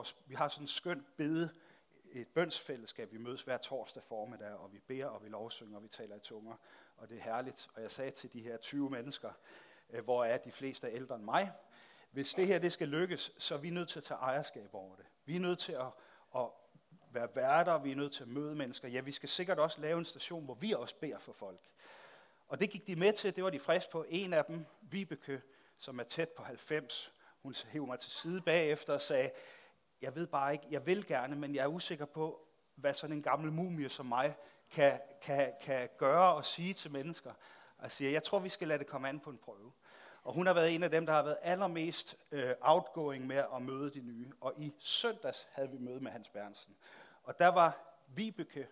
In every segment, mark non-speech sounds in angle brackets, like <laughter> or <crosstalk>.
vores, vi har sådan en skønt bede, et bønsfællesskab. Vi mødes hver torsdag formiddag, og vi beder, og vi lovsynger, og vi taler i tunger, og det er herligt. Og jeg sagde til de her 20 mennesker, øh, hvor er de fleste er ældre end mig, hvis det her det skal lykkes, så er vi nødt til at tage ejerskab over det. Vi er nødt til at, at være værter, vi er nødt til at møde mennesker. Ja, vi skal sikkert også lave en station, hvor vi også beder for folk. Og det gik de med til, det var de friske på. En af dem, Vibeke, som er tæt på 90, hun hævde mig til side bagefter og sagde, jeg ved bare ikke, jeg vil gerne, men jeg er usikker på, hvad sådan en gammel mumie som mig kan, kan, kan gøre og sige til mennesker. Og siger, jeg tror, vi skal lade det komme an på en prøve. Og hun har været en af dem, der har været allermest øh, outgoing med at møde de nye. Og i søndags havde vi møde med Hans Bernsen. Og der var Vibeke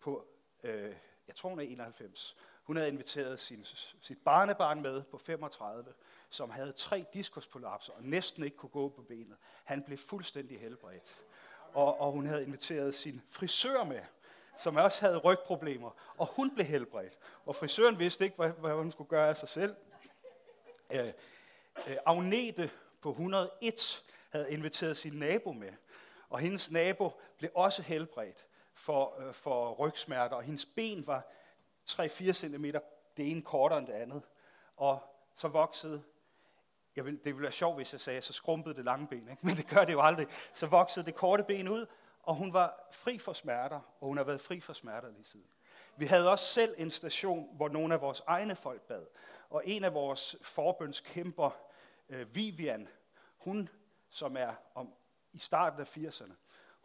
på, øh, jeg tror hun er 91. Hun havde inviteret sin, sit barnebarn med på 35, som havde tre diskuspolapser og næsten ikke kunne gå på benet. Han blev fuldstændig helbredt. Og, og hun havde inviteret sin frisør med, som også havde rygproblemer, og hun blev helbredt. Og frisøren vidste ikke, hvad, hvad hun skulle gøre af sig selv. Øh, øh, Agnete på 101 havde inviteret sin nabo med, og hendes nabo blev også helbredt for, øh, for rygsmerter, og hendes ben var 3-4 cm det ene kortere end det andet. Og så voksede, jeg vil, det ville være sjovt, hvis jeg sagde, så skrumpede det lange ben, ikke? men det gør det jo aldrig. Så voksede det korte ben ud, og hun var fri for smerter, og hun har været fri for smerter lige siden. Vi havde også selv en station, hvor nogle af vores egne folk bad. Og en af vores forbønskæmper, øh, Vivian, hun, som er om, i starten af 80'erne,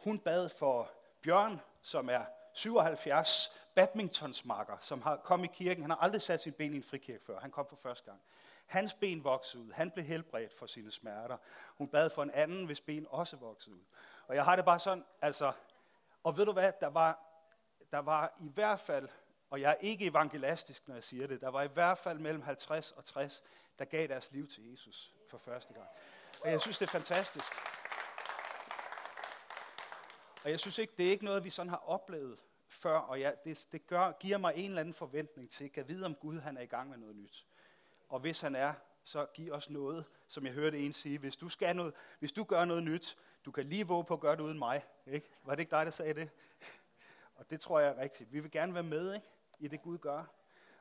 hun bad for Bjørn, som er 77, badmintonsmakker, som har kommet i kirken. Han har aldrig sat sin ben i en frikirke før. Han kom for første gang. Hans ben voksede ud. Han blev helbredt for sine smerter. Hun bad for en anden, hvis ben også voksede ud. Og jeg har det bare sådan, altså, og ved du hvad, der var, der var i hvert fald, og jeg er ikke evangelastisk, når jeg siger det, der var i hvert fald mellem 50 og 60, der gav deres liv til Jesus for første gang. Og jeg synes, det er fantastisk. Og jeg synes ikke, det er ikke noget, vi sådan har oplevet før, og jeg, det, det gør, giver mig en eller anden forventning til, at vide, om Gud han er i gang med noget nyt. Og hvis han er, så giv os noget, som jeg hørte en sige, hvis du, skal noget, hvis du gør noget nyt, du kan lige våge på at gøre det uden mig. Ikke? Var det ikke dig, der sagde det? Og det tror jeg er rigtigt. Vi vil gerne være med ikke? i det, Gud gør.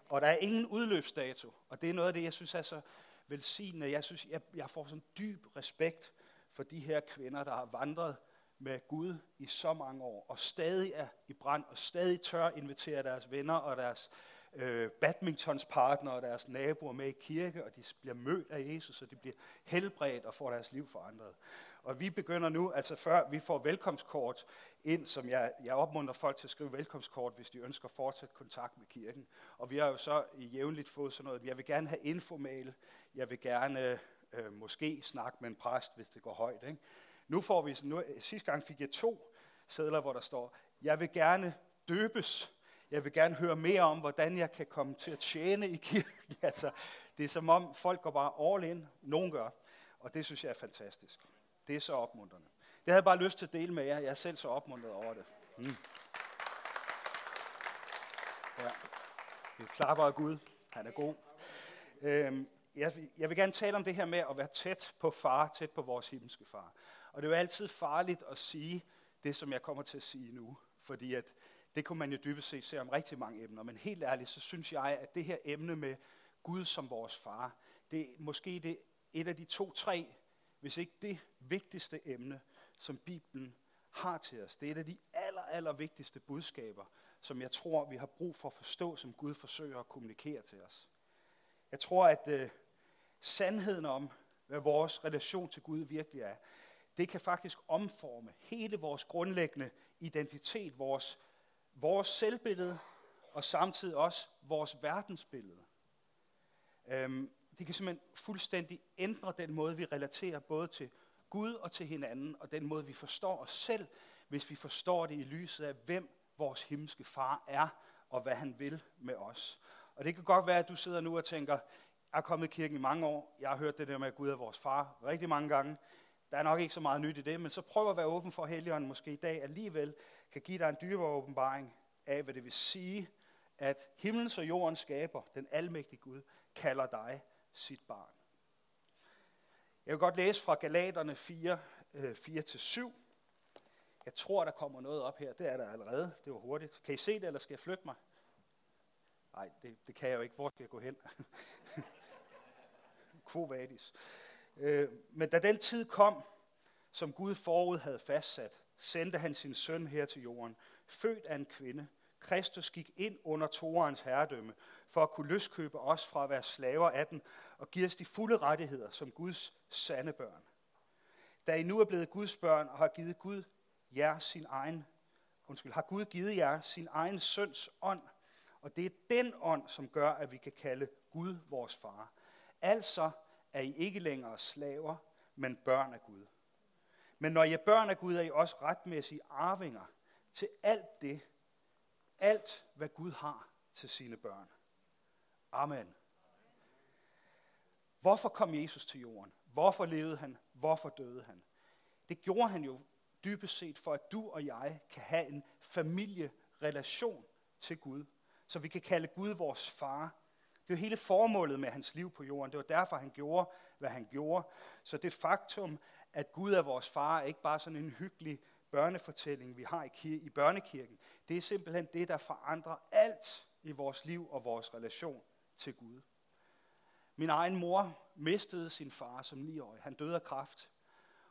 Og der er ingen udløbsdato, og det er noget af det, jeg synes er så velsignende. Jeg synes, jeg, jeg får sådan dyb respekt for de her kvinder, der har vandret med Gud i så mange år, og stadig er i brand, og stadig tør invitere deres venner og deres øh, badmintons partner og deres naboer med i kirke, og de bliver mødt af Jesus, og de bliver helbredt og får deres liv forandret. Og vi begynder nu, altså før vi får velkomstkort ind, som jeg, jeg opmuntrer folk til at skrive velkomstkort, hvis de ønsker fortsat kontakt med kirken. Og vi har jo så i jævnligt fået sådan noget, jeg vil gerne have infomail, jeg vil gerne øh, måske snakke med en præst, hvis det går højt. Ikke? Nu får vi, nu, sidste gang fik jeg to sædler, hvor der står, jeg vil gerne døbes. Jeg vil gerne høre mere om, hvordan jeg kan komme til at tjene i kirken. <laughs> altså, det er som om folk går bare all in. Nogen gør. Og det synes jeg er fantastisk. Det er så opmuntrende. Det havde jeg bare lyst til at dele med jer. Jeg er selv så opmuntret over det. Mm. Ja. Vi klapper af Gud. Han er god. Øhm, jeg, jeg vil gerne tale om det her med at være tæt på far, tæt på vores himmelske far. Og det er jo altid farligt at sige det, som jeg kommer til at sige nu, fordi at det kunne man jo dybest set se om rigtig mange emner. Men helt ærligt, så synes jeg, at det her emne med Gud som vores far, det er måske det, et af de to-tre, hvis ikke det vigtigste emne, som Bibelen har til os. Det er et af de aller, aller vigtigste budskaber, som jeg tror, vi har brug for at forstå, som Gud forsøger at kommunikere til os. Jeg tror, at øh, sandheden om, hvad vores relation til Gud virkelig er, det kan faktisk omforme hele vores grundlæggende identitet, vores, vores selvbillede og samtidig også vores verdensbillede. Øhm, det kan simpelthen fuldstændig ændre den måde, vi relaterer både til Gud og til hinanden, og den måde, vi forstår os selv, hvis vi forstår det i lyset af, hvem vores himmelske far er, og hvad han vil med os. Og det kan godt være, at du sidder nu og tænker, jeg er kommet i kirken i mange år, jeg har hørt det der med, at Gud er vores far rigtig mange gange, der er nok ikke så meget nyt i det, men så prøv at være åben for, at Helligånden måske i dag alligevel kan give dig en dybere åbenbaring af, hvad det vil sige, at himlens og jordens skaber, den almægtige Gud, kalder dig sit barn. Jeg vil godt læse fra Galaterne 4, 4-7, øh, Jeg tror, der kommer noget op her. Det er der allerede. Det var hurtigt. Kan I se det, eller skal jeg flytte mig? Nej, det, det kan jeg jo ikke. Hvor skal jeg gå hen? <laughs> Quo vadis. Øh, men da den tid kom, som Gud forud havde fastsat, sendte han sin søn her til jorden, født af en kvinde. Kristus gik ind under Torens herredømme, for at kunne løskøbe os fra at være slaver af den, og give os de fulde rettigheder som Guds sande børn. Da I nu er blevet Guds børn og har givet Gud jer sin egen, undskyld, har Gud givet jer sin egen søns ånd, og det er den ånd, som gør, at vi kan kalde Gud vores far. Altså er I ikke længere slaver, men børn af Gud. Men når I er børn af Gud, er I også retmæssige arvinger til alt det, alt hvad Gud har til sine børn. Amen. Hvorfor kom Jesus til jorden? Hvorfor levede han? Hvorfor døde han? Det gjorde han jo dybest set for, at du og jeg kan have en familierelation til Gud. Så vi kan kalde Gud vores far. Det var hele formålet med hans liv på jorden. Det var derfor, han gjorde, hvad han gjorde. Så det faktum, at Gud er vores far, er ikke bare sådan en hyggelig børnefortælling, vi har i, kir- i børnekirken. Det er simpelthen det, der forandrer alt i vores liv og vores relation til Gud. Min egen mor mistede sin far som 9-årig. Han døde af kræft.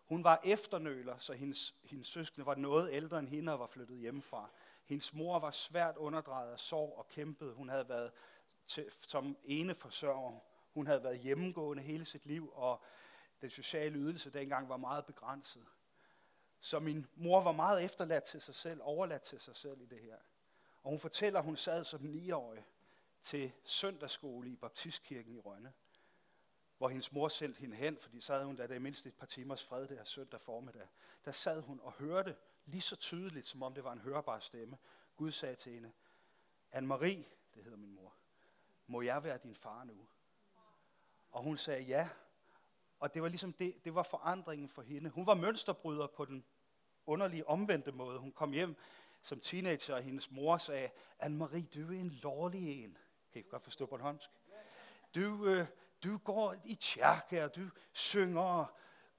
Hun var efternøler, så hendes, hendes søskende var noget ældre end hende og var flyttet hjemmefra. Hendes mor var svært underdrejet af sorg og kæmpede. Hun havde været til, som ene forsørger. Hun havde været hjemmegående hele sit liv, og den sociale ydelse dengang var meget begrænset. Så min mor var meget efterladt til sig selv, overladt til sig selv i det her. Og hun fortæller, at hun sad som 9-årig til søndagsskole i Baptistkirken i Rønne, hvor hendes mor sendte hende hen, fordi sad hun der det mindst et par timers fred der søndag formiddag. Der sad hun og hørte lige så tydeligt, som om det var en hørbar stemme. Gud sagde til hende, Anne-Marie, det hedder min mor, må jeg være din far nu? Og hun sagde ja, og det var ligesom det, det var forandringen for hende. Hun var mønsterbryder på den underlige omvendte måde. Hun kom hjem som teenager, og hendes mor sagde, Anne-Marie, du er en lovlig en. Kan I godt forstå på? Du, øh, du går i kirke, og du synger,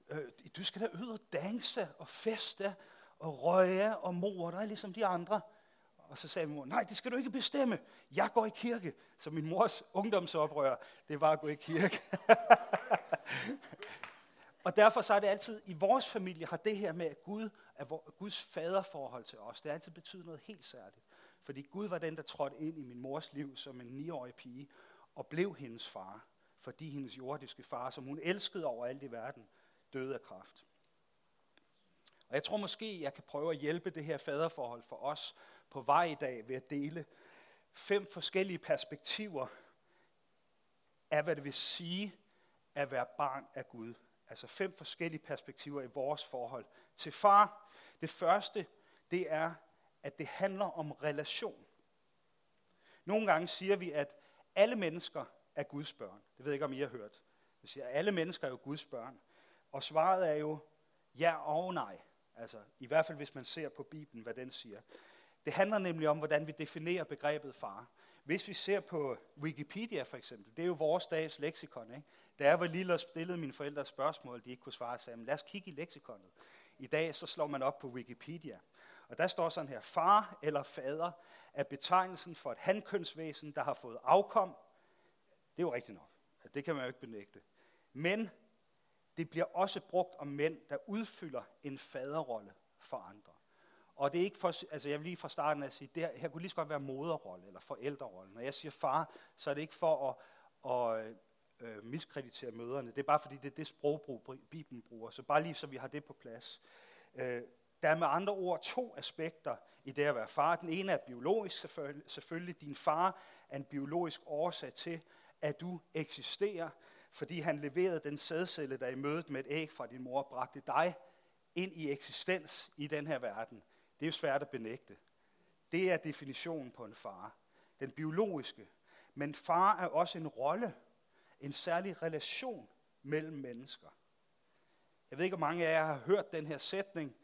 øh, du skal da ud og danse og feste og røge og mor dig, ligesom de andre. Og så sagde min mor, nej, det skal du ikke bestemme. Jeg går i kirke. Så min mors ungdomsoprør, det var at gå i kirke. <laughs> og derfor så er det altid, i vores familie har det her med, at Gud er Guds faderforhold til os, det har altid betydet noget helt særligt. Fordi Gud var den, der trådte ind i min mors liv som en niårig pige, og blev hendes far, fordi hendes jordiske far, som hun elskede over alt i verden, døde af kraft. Og jeg tror måske, jeg kan prøve at hjælpe det her faderforhold for os på vej i dag ved at dele fem forskellige perspektiver af, hvad det vil sige at være barn af Gud. Altså fem forskellige perspektiver i vores forhold til far. Det første, det er, at det handler om relation. Nogle gange siger vi, at alle mennesker er Guds børn. Det ved jeg ikke, om I har hørt. Vi siger, at alle mennesker er jo Guds børn. Og svaret er jo ja og nej. Altså, i hvert fald hvis man ser på Bibelen, hvad den siger. Det handler nemlig om, hvordan vi definerer begrebet far. Hvis vi ser på Wikipedia for eksempel, det er jo vores dags leksikon. Ikke? Da jeg var lille og stillede mine forældre spørgsmål, de ikke kunne svare, sagde lad os kigge i leksikonet. I dag så slår man op på Wikipedia. Og der står sådan her, far eller fader er betegnelsen for et handkønsvæsen, der har fået afkom. Det er jo rigtigt nok. Det kan man jo ikke benægte. Men det bliver også brugt om mænd, der udfylder en faderrolle for andre. Og det er ikke for, altså jeg vil lige fra starten at sige, det her, her kunne lige så godt være moderrolle eller forældrerolle. Når jeg siger far, så er det ikke for at, at øh, miskreditere møderne. Det er bare fordi, det er det sprogbrug, Bibelen bruger. Så bare lige så vi har det på plads. Øh, der er med andre ord to aspekter i det at være far. Den ene er biologisk selvfølgelig. selvfølgelig. Din far er en biologisk årsag til, at du eksisterer, fordi han leverede den sædcelle, der i mødet med et æg fra din mor bragte dig ind i eksistens i den her verden. Det er jo svært at benægte. Det er definitionen på en far. Den biologiske. Men far er også en rolle, en særlig relation mellem mennesker. Jeg ved ikke, hvor mange af jer har hørt den her sætning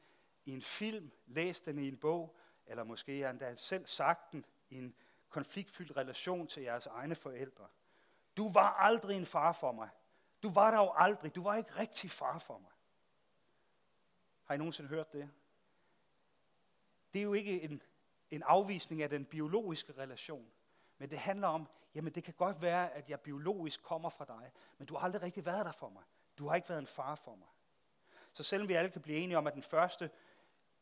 i en film, læst den i en bog, eller måske har endda selv sagt den i en konfliktfyldt relation til jeres egne forældre. Du var aldrig en far for mig. Du var der jo aldrig. Du var ikke rigtig far for mig. Har I nogensinde hørt det? Det er jo ikke en, en afvisning af den biologiske relation, men det handler om, jamen det kan godt være, at jeg biologisk kommer fra dig, men du har aldrig rigtig været der for mig. Du har ikke været en far for mig. Så selvom vi alle kan blive enige om, at den første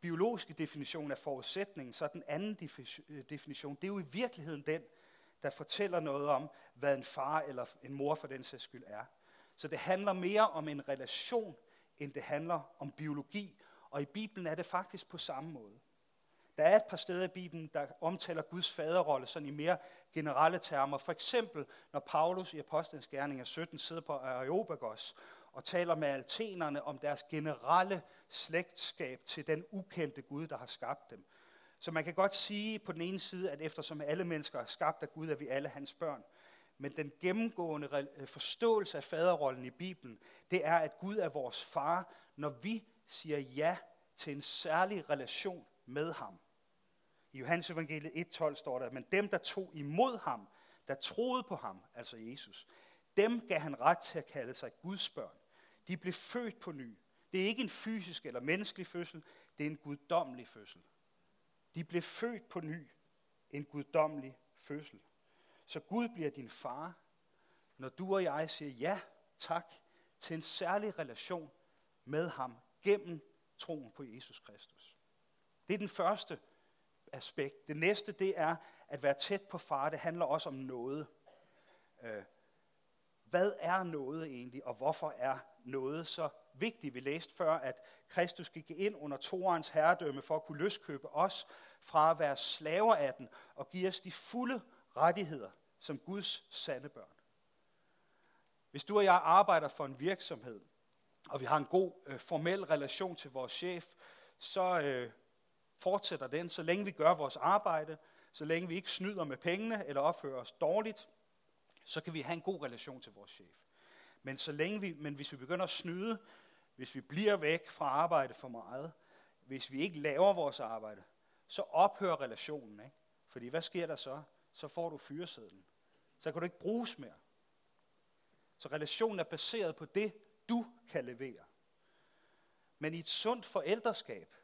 biologiske definition er forudsætningen, så den anden øh, definition, det er jo i virkeligheden den, der fortæller noget om, hvad en far eller en mor for den sags skyld er. Så det handler mere om en relation, end det handler om biologi. Og i Bibelen er det faktisk på samme måde. Der er et par steder i Bibelen, der omtaler Guds faderrolle sådan i mere generelle termer. For eksempel, når Paulus i Apostlenes Gerninger 17 sidder på Areopagos og taler med altenerne om deres generelle slægtskab til den ukendte Gud, der har skabt dem. Så man kan godt sige på den ene side, at eftersom alle mennesker er skabt af Gud, er vi alle hans børn. Men den gennemgående øh, forståelse af faderrollen i Bibelen, det er, at Gud er vores far, når vi siger ja til en særlig relation med ham. I Johannes evangeliet 1.12 står der, men dem, der tog imod ham, der troede på ham, altså Jesus, dem gav han ret til at kalde sig Guds børn. De blev født på ny. Det er ikke en fysisk eller menneskelig fødsel, det er en guddommelig fødsel. De blev født på ny. En guddommelig fødsel. Så Gud bliver din far, når du og jeg siger ja, tak, til en særlig relation med ham gennem troen på Jesus Kristus. Det er den første aspekt. Det næste, det er at være tæt på far. Det handler også om noget. Øh, hvad er noget egentlig, og hvorfor er noget så vigtigt? Vi læste før, at Kristus gik ind under Torens herredømme for at kunne løskøbe os fra at være slaver af den og give os de fulde rettigheder som Guds sande børn. Hvis du og jeg arbejder for en virksomhed, og vi har en god øh, formel relation til vores chef, så øh, fortsætter den, så længe vi gør vores arbejde, så længe vi ikke snyder med pengene eller opfører os dårligt, så kan vi have en god relation til vores chef. Men, så længe vi, men hvis vi begynder at snyde, hvis vi bliver væk fra arbejde for meget, hvis vi ikke laver vores arbejde, så ophører relationen. Ikke? Fordi hvad sker der så? Så får du fyresedlen. Så kan du ikke bruges mere. Så relationen er baseret på det, du kan levere. Men i et sundt forældreskab,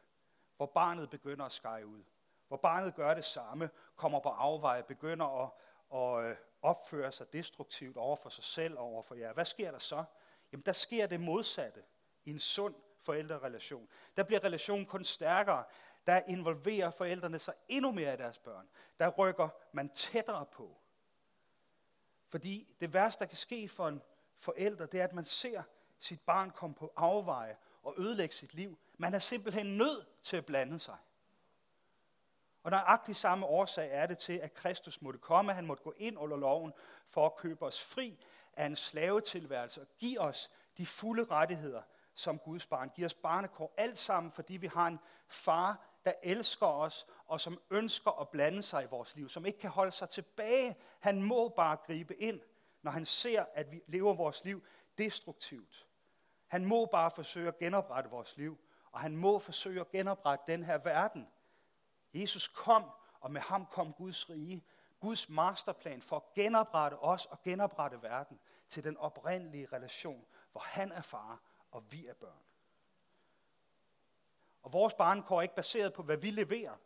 hvor barnet begynder at skære ud, hvor barnet gør det samme, kommer på afveje, begynder at, at øh, opføre sig destruktivt over for sig selv og over for jer. Hvad sker der så? Jamen der sker det modsatte i en sund forældrerelation. Der bliver relationen kun stærkere. Der involverer forældrene sig endnu mere i deres børn. Der rykker man tættere på. Fordi det værste, der kan ske for en forælder, det er, at man ser sit barn komme på afveje og ødelægge sit liv. Man er simpelthen nødt til at blande sig. Og nøjagtig samme årsag er det til, at Kristus måtte komme. Han måtte gå ind under loven for at købe os fri af en slavetilværelse og give os de fulde rettigheder som Guds barn. Give os barnekår. Alt sammen, fordi vi har en far, der elsker os og som ønsker at blande sig i vores liv. Som ikke kan holde sig tilbage. Han må bare gribe ind, når han ser, at vi lever vores liv destruktivt. Han må bare forsøge at genoprette vores liv. Og han må forsøge at genoprette den her verden Jesus kom, og med ham kom Guds rige. Guds masterplan for at genoprette os og genoprette verden til den oprindelige relation, hvor han er far, og vi er børn. Og vores barnekår er ikke baseret på, hvad vi leverer.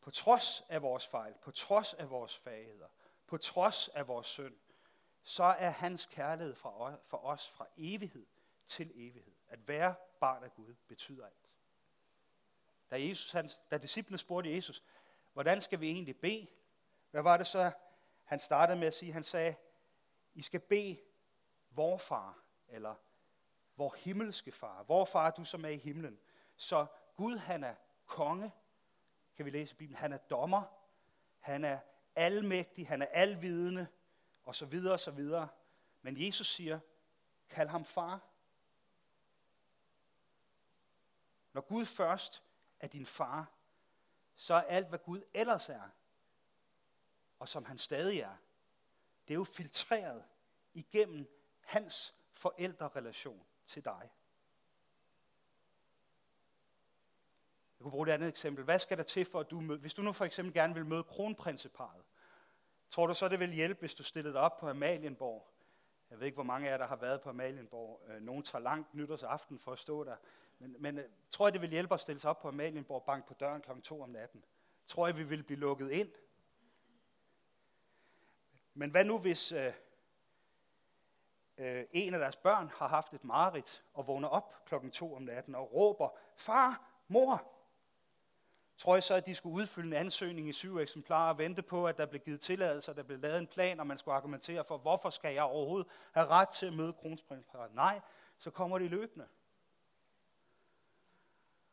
På trods af vores fejl, på trods af vores fagheder, på trods af vores synd, så er hans kærlighed for os fra evighed til evighed. At være barn af Gud betyder alt. Da, Jesus, han, da disciplene spurgte Jesus, hvordan skal vi egentlig bede? Hvad var det så, han startede med at sige? Han sagde, I skal bede vor far, eller vor himmelske far. Vor far, du som er i himlen. Så Gud, han er konge, kan vi læse i Bibelen. Han er dommer, han er almægtig, han er alvidende, og så videre og så videre. Men Jesus siger, kald ham far. Når Gud først er din far, så er alt, hvad Gud ellers er, og som han stadig er, det er jo filtreret igennem hans forældrerelation til dig. Jeg kunne bruge et andet eksempel. Hvad skal der til for, at du møder, hvis du nu for eksempel gerne vil møde kronprinseparet, tror du så, det vil hjælpe, hvis du stillede dig op på Amalienborg? Jeg ved ikke, hvor mange af jer, der har været på Amalienborg. Øh, nogen nogle tager langt nytårsaften for at stå der. Men, men øh, tror jeg, det vil hjælpe at stille sig op på Amalienborg Bank på døren kl. 2 om natten? Tror jeg, vi vil blive lukket ind? Men hvad nu, hvis øh, øh, en af deres børn har haft et mareridt og vågner op klokken 2 om natten og råber, far, mor, tror I så, at de skulle udfylde en ansøgning i syv eksemplarer og vente på, at der blev givet tilladelse, og der blev lavet en plan, og man skulle argumentere for, hvorfor skal jeg overhovedet have ret til at møde kronprinsparet? Nej, så kommer de løbende.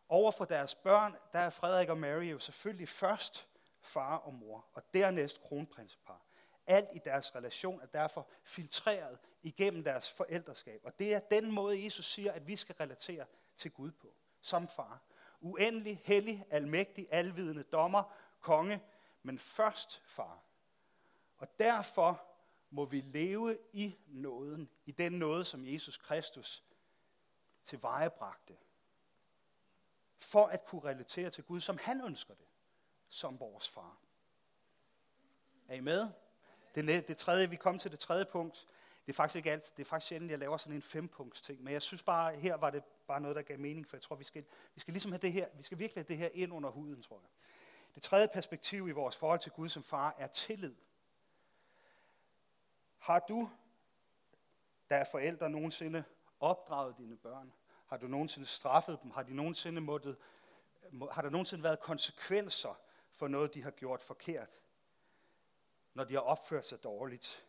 Over for deres børn, der er Frederik og Mary jo selvfølgelig først far og mor, og dernæst kronprinsepar. Alt i deres relation er derfor filtreret igennem deres forældreskab. Og det er den måde, Jesus siger, at vi skal relatere til Gud på, som far uendelig, hellig, almægtig, alvidende dommer, konge, men først far. Og derfor må vi leve i nåden, i den nåde, som Jesus Kristus tilvejebragte, for at kunne relatere til Gud, som han ønsker det, som vores far. Er I med? Det, det tredje, vi kom til det tredje punkt, det er faktisk ikke alt, det er faktisk sjældent, jeg laver sådan en fempunkts ting, men jeg synes bare, her var det bare noget, der gav mening, for jeg tror, vi skal, vi skal ligesom have det her, vi skal virkelig have det her ind under huden, tror jeg. Det tredje perspektiv i vores forhold til Gud som far er tillid. Har du, der er forældre, nogensinde opdraget dine børn? Har du nogensinde straffet dem? Har, de nogensinde måttet, har der nogensinde været konsekvenser for noget, de har gjort forkert? Når de har opført sig dårligt?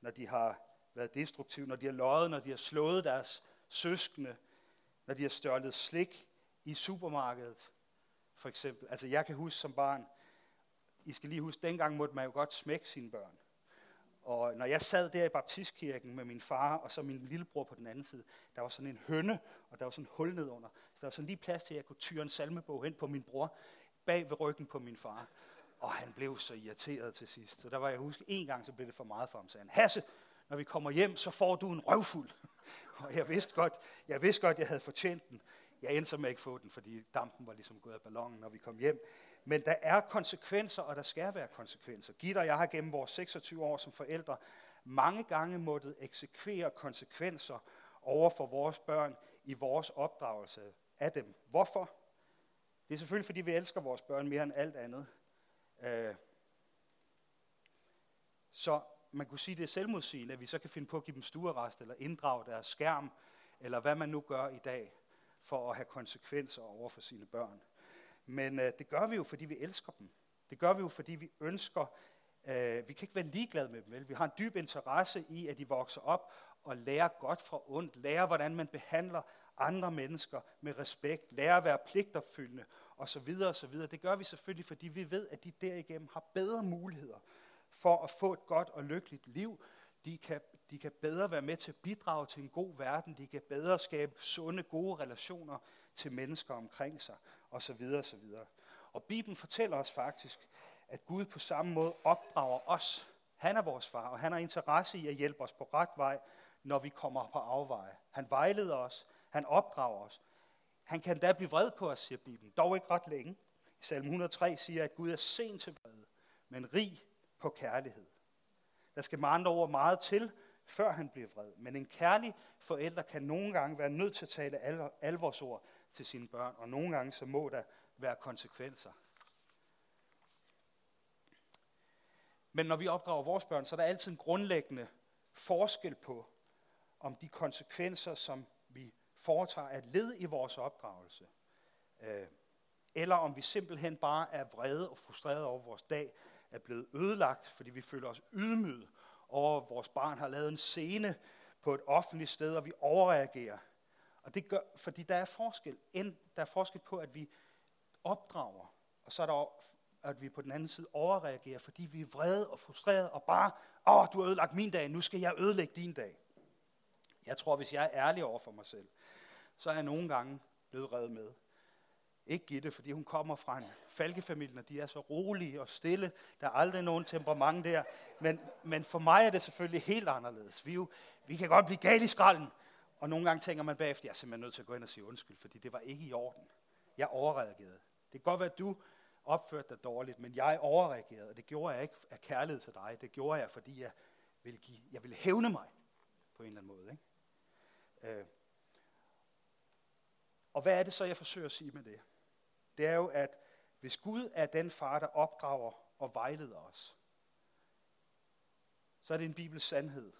Når de har været destruktive? Når de har løjet? Når de har slået deres søskende? når de har stjålet slik i supermarkedet, for eksempel. Altså jeg kan huske som barn, I skal lige huske, dengang måtte man jo godt smække sine børn. Og når jeg sad der i baptistkirken med min far og så min lillebror på den anden side, der var sådan en hønne, og der var sådan en hul nedunder. Så der var sådan lige plads til, at jeg kunne tyre en salmebog hen på min bror, bag ved ryggen på min far. Og han blev så irriteret til sidst. Så der var jeg huske, en gang så blev det for meget for ham, sagde han. Hasse, når vi kommer hjem, så får du en røvfuld. <laughs> Og jeg vidste godt, jeg vidste godt, jeg havde fortjent den. Jeg endte så med at ikke få den, fordi dampen var ligesom gået af ballonen, når vi kom hjem. Men der er konsekvenser, og der skal være konsekvenser. Gitter og jeg har gennem vores 26 år som forældre mange gange måttet eksekvere konsekvenser over for vores børn i vores opdragelse af dem. Hvorfor? Det er selvfølgelig, fordi vi elsker vores børn mere end alt andet. Øh, så man kunne sige, det er selvmodsigende, at vi så kan finde på at give dem stuerrest, eller inddrage deres skærm, eller hvad man nu gør i dag, for at have konsekvenser over for sine børn. Men øh, det gør vi jo, fordi vi elsker dem. Det gør vi jo, fordi vi ønsker, øh, vi kan ikke være ligeglade med dem. Vel? Vi har en dyb interesse i, at de vokser op og lærer godt fra ondt, lærer, hvordan man behandler andre mennesker med respekt, lærer at være pligtopfyldende osv. osv. Det gør vi selvfølgelig, fordi vi ved, at de derigennem har bedre muligheder for at få et godt og lykkeligt liv. De kan, de kan bedre være med til at bidrage til en god verden. De kan bedre skabe sunde, gode relationer til mennesker omkring sig, osv. osv. Og Bibelen fortæller os faktisk, at Gud på samme måde opdrager os. Han er vores far, og han har interesse i at hjælpe os på ret vej, når vi kommer på afveje. Han vejleder os, han opdrager os. Han kan da blive vred på os, siger Bibelen, dog ikke ret længe. I salm 103 siger, at Gud er sent til vrede, men rig på kærlighed. Der skal med andre ord meget til, før han bliver vred. Men en kærlig forælder kan nogle gange være nødt til at tale alvorsord til sine børn, og nogle gange så må der være konsekvenser. Men når vi opdrager vores børn, så er der altid en grundlæggende forskel på, om de konsekvenser, som vi foretager, er led i vores opdragelse. Øh, eller om vi simpelthen bare er vrede og frustrerede over vores dag, er blevet ødelagt, fordi vi føler os ydmyget over, at vores barn har lavet en scene på et offentligt sted, og vi overreagerer. Og det gør, fordi der er forskel. Der er forskel på, at vi opdrager, og så er der at vi på den anden side overreagerer, fordi vi er vrede og frustrerede, og bare, åh, du har ødelagt min dag, nu skal jeg ødelægge din dag. Jeg tror, hvis jeg er ærlig over for mig selv, så er jeg nogle gange blevet reddet med. Ikke Gitte, fordi hun kommer fra en falkefamilie, og de er så rolige og stille. Der er aldrig nogen temperament der. Men, men for mig er det selvfølgelig helt anderledes. Vi, jo, vi kan godt blive gale i skralden. Og nogle gange tænker man bagefter, jeg er simpelthen nødt til at gå ind og sige undskyld, fordi det var ikke i orden. Jeg overreagerede. Det kan godt være, at du opførte dig dårligt, men jeg overreagerede, og det gjorde jeg ikke af kærlighed til dig. Det gjorde jeg, fordi jeg ville, give, jeg ville hævne mig på en eller anden måde. Ikke? Øh, Og hvad er det så, jeg forsøger at sige med det? Det er jo, at hvis Gud er den far, der opdrager og vejleder os, så er det en bibels sandhed.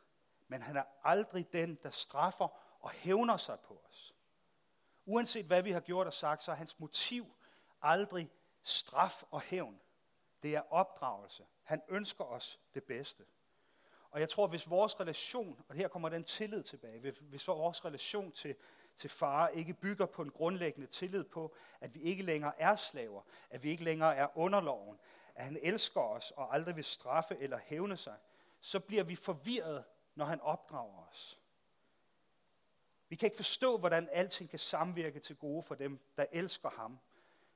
Men han er aldrig den, der straffer og hævner sig på os. Uanset hvad vi har gjort og sagt, så er hans motiv aldrig straf og hævn. Det er opdragelse. Han ønsker os det bedste. Og jeg tror, hvis vores relation, og her kommer den tillid tilbage, hvis vores relation til, til far ikke bygger på en grundlæggende tillid på, at vi ikke længere er slaver, at vi ikke længere er underloven, at han elsker os og aldrig vil straffe eller hævne sig, så bliver vi forvirret, når han opdrager os. Vi kan ikke forstå, hvordan alting kan samvirke til gode for dem, der elsker ham.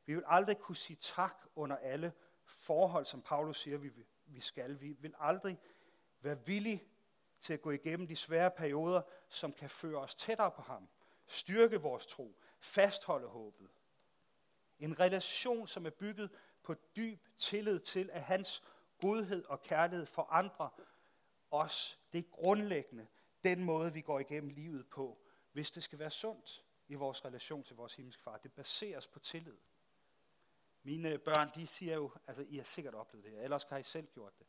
Vi vil aldrig kunne sige tak under alle forhold, som Paulus siger, vi, vi skal. Vi vil aldrig være villige til at gå igennem de svære perioder, som kan føre os tættere på ham, styrke vores tro, fastholde håbet. En relation, som er bygget på dyb tillid til, at hans godhed og kærlighed for andre os. Det er grundlæggende den måde, vi går igennem livet på, hvis det skal være sundt i vores relation til vores himmelske far. Det baseres på tillid. Mine børn, de siger jo, altså I har sikkert oplevet det, ellers har I selv gjort det.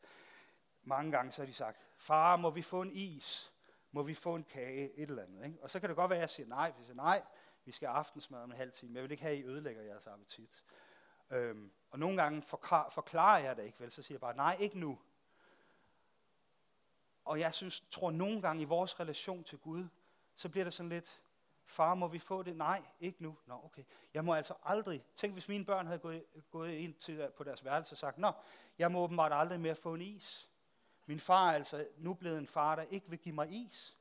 Mange gange så har de sagt, far, må vi få en is? Må vi få en kage? Et eller andet. Ikke? Og så kan det godt være, at jeg siger nej. Vi siger nej, vi skal have aftensmad om en halv time. Jeg vil ikke have, at I ødelægger jeres appetit. Øhm, og nogle gange forklarer, forklarer jeg det ikke, vel? Så siger jeg bare, nej, ikke nu. Og jeg synes, tror nogle gange i vores relation til Gud, så bliver det sådan lidt, far, må vi få det? Nej, ikke nu. Nå, okay. Jeg må altså aldrig, tænk hvis mine børn havde gået, gået ind til, øh, på deres værelse og sagt, nå, jeg må åbenbart aldrig mere få en is. Min far er altså nu blevet en far, der ikke vil give mig is.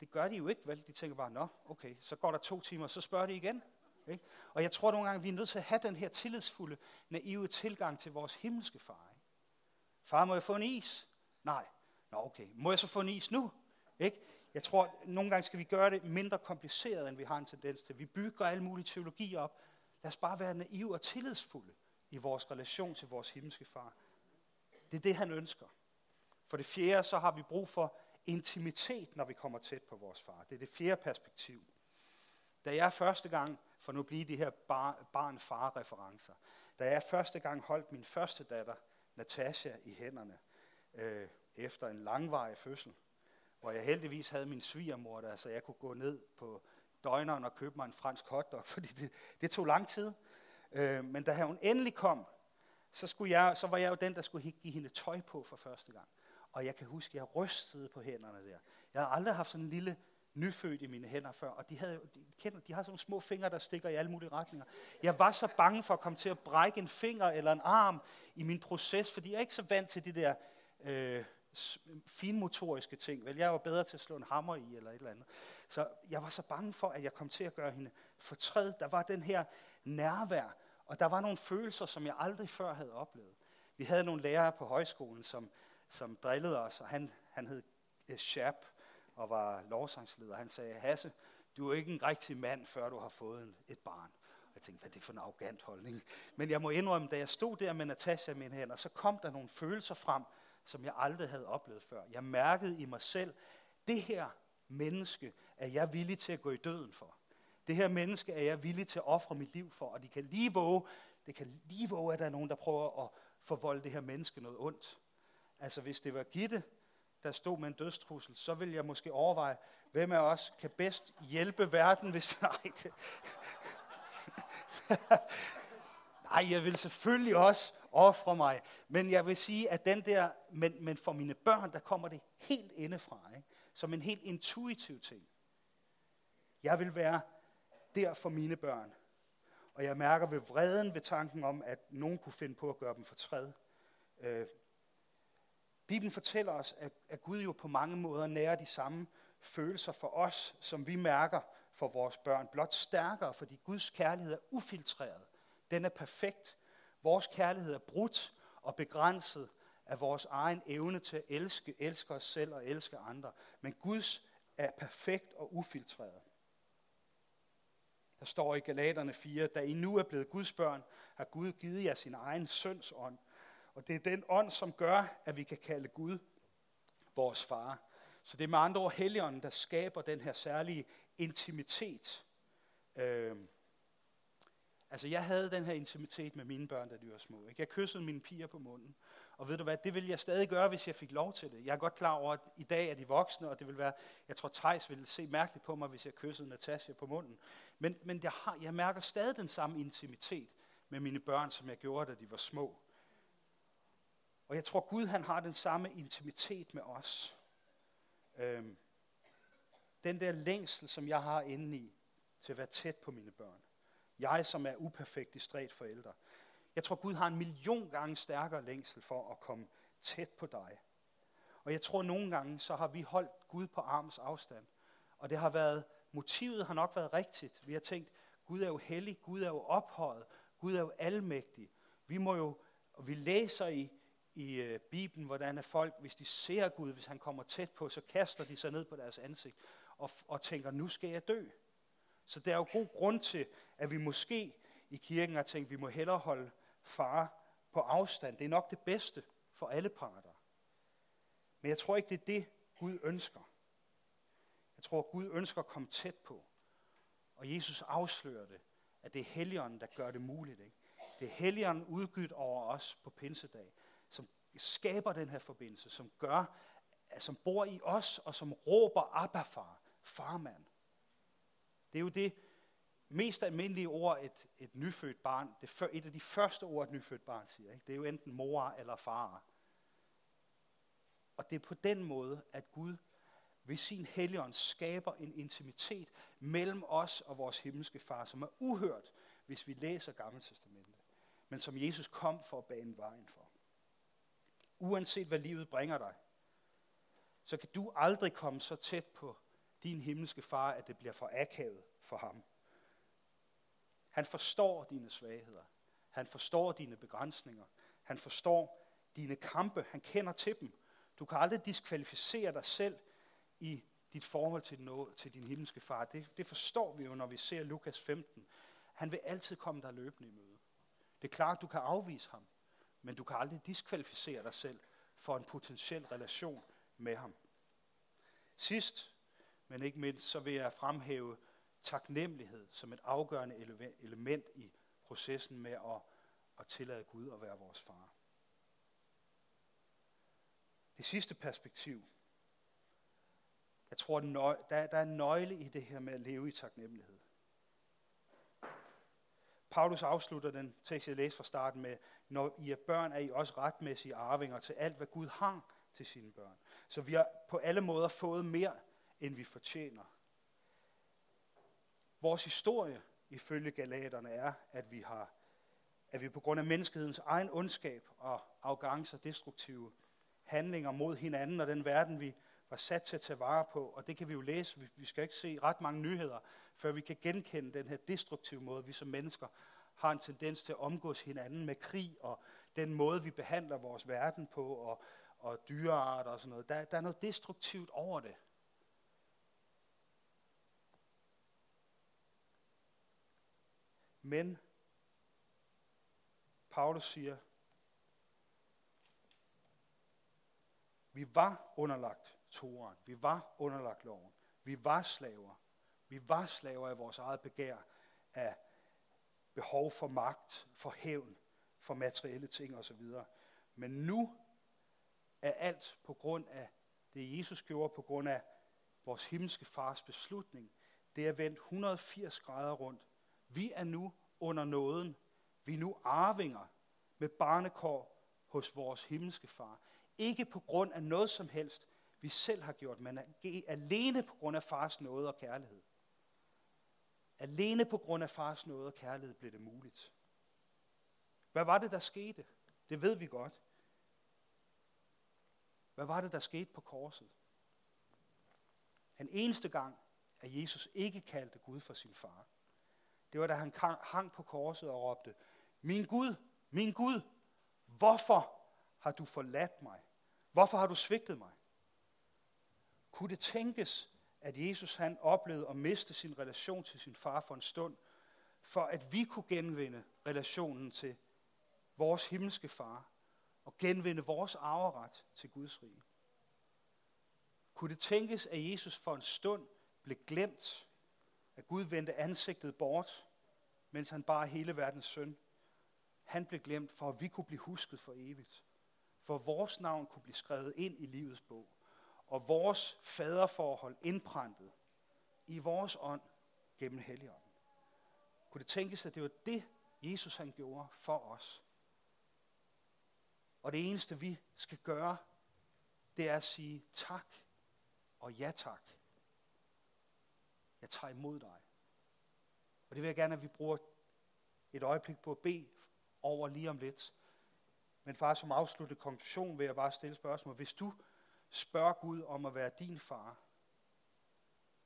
Det gør de jo ikke, vel? De tænker bare, nå, okay, så går der to timer, så spørger de igen. Ikke? Og jeg tror nogle gange, vi er nødt til at have den her tillidsfulde, naive tilgang til vores himmelske far. Ikke? Far, må jeg få en is? Nej. Nå okay, må jeg så få en is nu? Ikke? Jeg tror, nogle gange skal vi gøre det mindre kompliceret, end vi har en tendens til. Vi bygger alle mulige teologier op. Lad os bare være naive og tillidsfulde i vores relation til vores himmelske far. Det er det, han ønsker. For det fjerde, så har vi brug for intimitet, når vi kommer tæt på vores far. Det er det fjerde perspektiv. Da jeg første gang, for nu bliver de her barn-far-referencer, da jeg første gang holdt min første datter, Natasha, i hænderne, øh, efter en langvarig fødsel, hvor jeg heldigvis havde min svigermor der, så jeg kunne gå ned på døgneren og købe mig en fransk hotdog, <laughs> fordi det, det tog lang tid. Øh, men da hun endelig kom, så, skulle jeg, så var jeg jo den, der skulle give hende tøj på for første gang. Og jeg kan huske, at jeg rystede på hænderne der. Jeg har aldrig haft sådan en lille nyfødt i mine hænder før, og de, havde, de, kender, de har sådan nogle små fingre, der stikker i alle mulige retninger. Jeg var så bange for at komme til at brække en finger eller en arm i min proces, fordi jeg er ikke så vant til de der øh, finmotoriske ting. Vel, jeg var bedre til at slå en hammer i eller et eller andet. Så jeg var så bange for, at jeg kom til at gøre hende fortræd. Der var den her nærvær, og der var nogle følelser, som jeg aldrig før havde oplevet. Vi havde nogle lærere på højskolen, som, som drillede os, og han, han hed eh, Sharp og var lovsangsleder. Han sagde, Hasse, du er ikke en rigtig mand, før du har fået et barn. Jeg tænkte, hvad er det for en arrogant holdning? Men jeg må indrømme, da jeg stod der med Natasha i mine hænder, så kom der nogle følelser frem, som jeg aldrig havde oplevet før. Jeg mærkede i mig selv, det her menneske er jeg villig til at gå i døden for. Det her menneske er jeg villig til at ofre mit liv for, og de kan lige våge, det kan lige våge, at der er nogen, der prøver at forvolde det her menneske noget ondt. Altså hvis det var Gitte, der stod med en dødstrussel, så vil jeg måske overveje, hvem af os kan bedst hjælpe verden, hvis... <laughs> Nej, det... <laughs> Nej, jeg vil selvfølgelig også ofre mig. Men jeg vil sige, at den der, men, men for mine børn, der kommer det helt indefra, ikke? som en helt intuitiv ting. Jeg vil være der for mine børn. Og jeg mærker ved vreden ved tanken om, at nogen kunne finde på at gøre dem fortræd. Øh, Bibelen fortæller os, at, at Gud jo på mange måder nærer de samme følelser for os, som vi mærker for vores børn. Blot stærkere, fordi Guds kærlighed er ufiltreret. Den er perfekt. Vores kærlighed er brudt og begrænset af vores egen evne til at elske, elske os selv og elske andre. Men Guds er perfekt og ufiltreret. Der står i Galaterne 4, da I nu er blevet Guds børn, har Gud givet jer sin egen søns ånd. Og det er den ånd, som gør, at vi kan kalde Gud vores far. Så det er med andre ord Helligånden, der skaber den her særlige intimitet Øh, altså, jeg havde den her intimitet med mine børn, da de var små. Ikke? Jeg kyssede mine piger på munden. Og ved du hvad, det vil jeg stadig gøre, hvis jeg fik lov til det. Jeg er godt klar over, at i dag er de voksne, og det vil være, jeg tror, Tejs ville se mærkeligt på mig, hvis jeg kyssede Natasja på munden. Men, men jeg, har, jeg mærker stadig den samme intimitet med mine børn, som jeg gjorde, da de var små. Og jeg tror, Gud han har den samme intimitet med os. Øhm, den der længsel, som jeg har inde i, til at være tæt på mine børn. Jeg, som er uperfekt i stræt forældre. Jeg tror, Gud har en million gange stærkere længsel for at komme tæt på dig. Og jeg tror, nogle gange, så har vi holdt Gud på arms afstand. Og det har været, motivet har nok været rigtigt. Vi har tænkt, Gud er jo hellig, Gud er jo ophøjet, Gud er jo almægtig. Vi må jo, og vi læser i, i øh, Bibelen, hvordan er folk, hvis de ser Gud, hvis han kommer tæt på, så kaster de sig ned på deres ansigt og, og tænker, nu skal jeg dø. Så der er jo god grund til, at vi måske i kirken har tænkt, at vi må hellere holde far på afstand. Det er nok det bedste for alle parter. Men jeg tror ikke, det er det, Gud ønsker. Jeg tror, Gud ønsker at komme tæt på. Og Jesus afslører det, at det er Helligånden, der gør det muligt. Ikke? Det er Helligånden udgivet over os på pinsedag, som skaber den her forbindelse, som gør, som bor i os, og som råber Abba far, farmand. Det er jo det mest almindelige ord, et, et nyfødt barn, det før, et af de første ord, et nyfødt barn siger. Ikke? Det er jo enten mor eller far. Og det er på den måde, at Gud ved sin helligånd skaber en intimitet mellem os og vores himmelske far, som er uhørt, hvis vi læser Gamle Testamentet, men som Jesus kom for at bane vejen for. Uanset hvad livet bringer dig, så kan du aldrig komme så tæt på din himmelske far, at det bliver for akavet for ham. Han forstår dine svagheder. Han forstår dine begrænsninger. Han forstår dine kampe. Han kender til dem. Du kan aldrig diskvalificere dig selv i dit forhold til, noget, til din himmelske far. Det, det forstår vi jo, når vi ser Lukas 15. Han vil altid komme dig løbende i møde. Det er klart, du kan afvise ham, men du kan aldrig diskvalificere dig selv for en potentiel relation med ham. Sidst, men ikke mindst, så vil jeg fremhæve taknemmelighed som et afgørende element i processen med at, at tillade Gud at være vores far. Det sidste perspektiv. Jeg tror, der, der er en nøgle i det her med at leve i taknemmelighed. Paulus afslutter den tekst, jeg læste fra starten med, når I er børn, er I også retmæssige arvinger til alt, hvad Gud har til sine børn. Så vi har på alle måder fået mere, end vi fortjener. Vores historie ifølge galaterne er, at vi har at vi på grund af menneskehedens egen ondskab og arrogance og destruktive handlinger mod hinanden og den verden, vi var sat til at tage vare på. Og det kan vi jo læse. Vi skal ikke se ret mange nyheder, før vi kan genkende den her destruktive måde, vi som mennesker har en tendens til at omgås hinanden med krig og den måde, vi behandler vores verden på og, og dyrearter og sådan noget. Der, der er noget destruktivt over det. Men Paulus siger, vi var underlagt Toren, vi var underlagt loven, vi var slaver, vi var slaver af vores eget begær, af behov for magt, for hævn, for materielle ting osv. Men nu er alt på grund af det, Jesus gjorde, på grund af vores himmelske fars beslutning, det er vendt 180 grader rundt vi er nu under nåden. Vi er nu arvinger med barnekår hos vores himmelske far. Ikke på grund af noget som helst, vi selv har gjort, men alene på grund af fars nåde og kærlighed. Alene på grund af fars nåde og kærlighed blev det muligt. Hvad var det, der skete? Det ved vi godt. Hvad var det, der skete på korset? Den eneste gang, at Jesus ikke kaldte Gud for sin far. Det var, da han hang på korset og råbte, Min Gud, min Gud, hvorfor har du forladt mig? Hvorfor har du svigtet mig? Kunne det tænkes, at Jesus han oplevede at miste sin relation til sin far for en stund, for at vi kunne genvinde relationen til vores himmelske far og genvinde vores arveret til Guds rige? Kunne det tænkes, at Jesus for en stund blev glemt At Gud vendte ansigtet bort, mens han bar hele verdens søn. Han blev glemt, for at vi kunne blive husket for evigt. For vores navn kunne blive skrevet ind i livets bog. Og vores faderforhold indprintet i vores ånd gennem Helligånden. Kunne det tænkes, at det var det, Jesus han gjorde for os? Og det eneste, vi skal gøre, det er at sige tak og ja tak. Jeg tager imod dig. Og det vil jeg gerne, at vi bruger et øjeblik på at bede over lige om lidt. Men far, som afsluttende konklusion vil jeg bare stille spørgsmål. Hvis du spørge Gud om at være din far,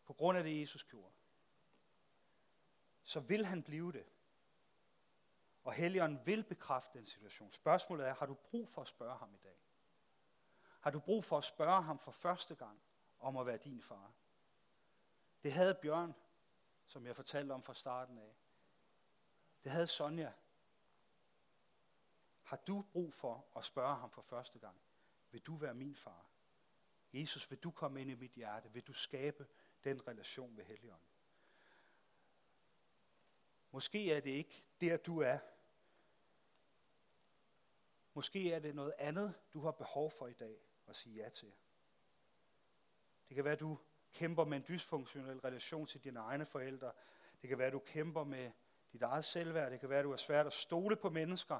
på grund af det, Jesus gjorde, så vil han blive det. Og Helligånden vil bekræfte den situation. Spørgsmålet er, har du brug for at spørge ham i dag? Har du brug for at spørge ham for første gang om at være din far? Det havde Bjørn, som jeg fortalte om fra starten af. Det havde Sonja. Har du brug for at spørge ham for første gang? Vil du være min far? Jesus, vil du komme ind i mit hjerte? Vil du skabe den relation ved Helligånden? Måske er det ikke der, du er. Måske er det noget andet, du har behov for i dag at sige ja til. Det kan være, du kæmper med en dysfunktionel relation til dine egne forældre. Det kan være, du kæmper med dit eget selvværd. Det kan være, du er svært at stole på mennesker.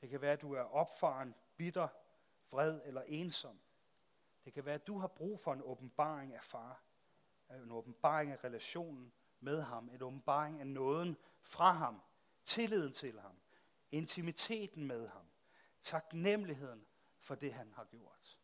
Det kan være, du er opfaren, bitter, vred eller ensom. Det kan være, at du har brug for en åbenbaring af far. En åbenbaring af relationen med ham. En åbenbaring af nåden fra ham. Tilliden til ham. Intimiteten med ham. Taknemmeligheden for det, han har gjort.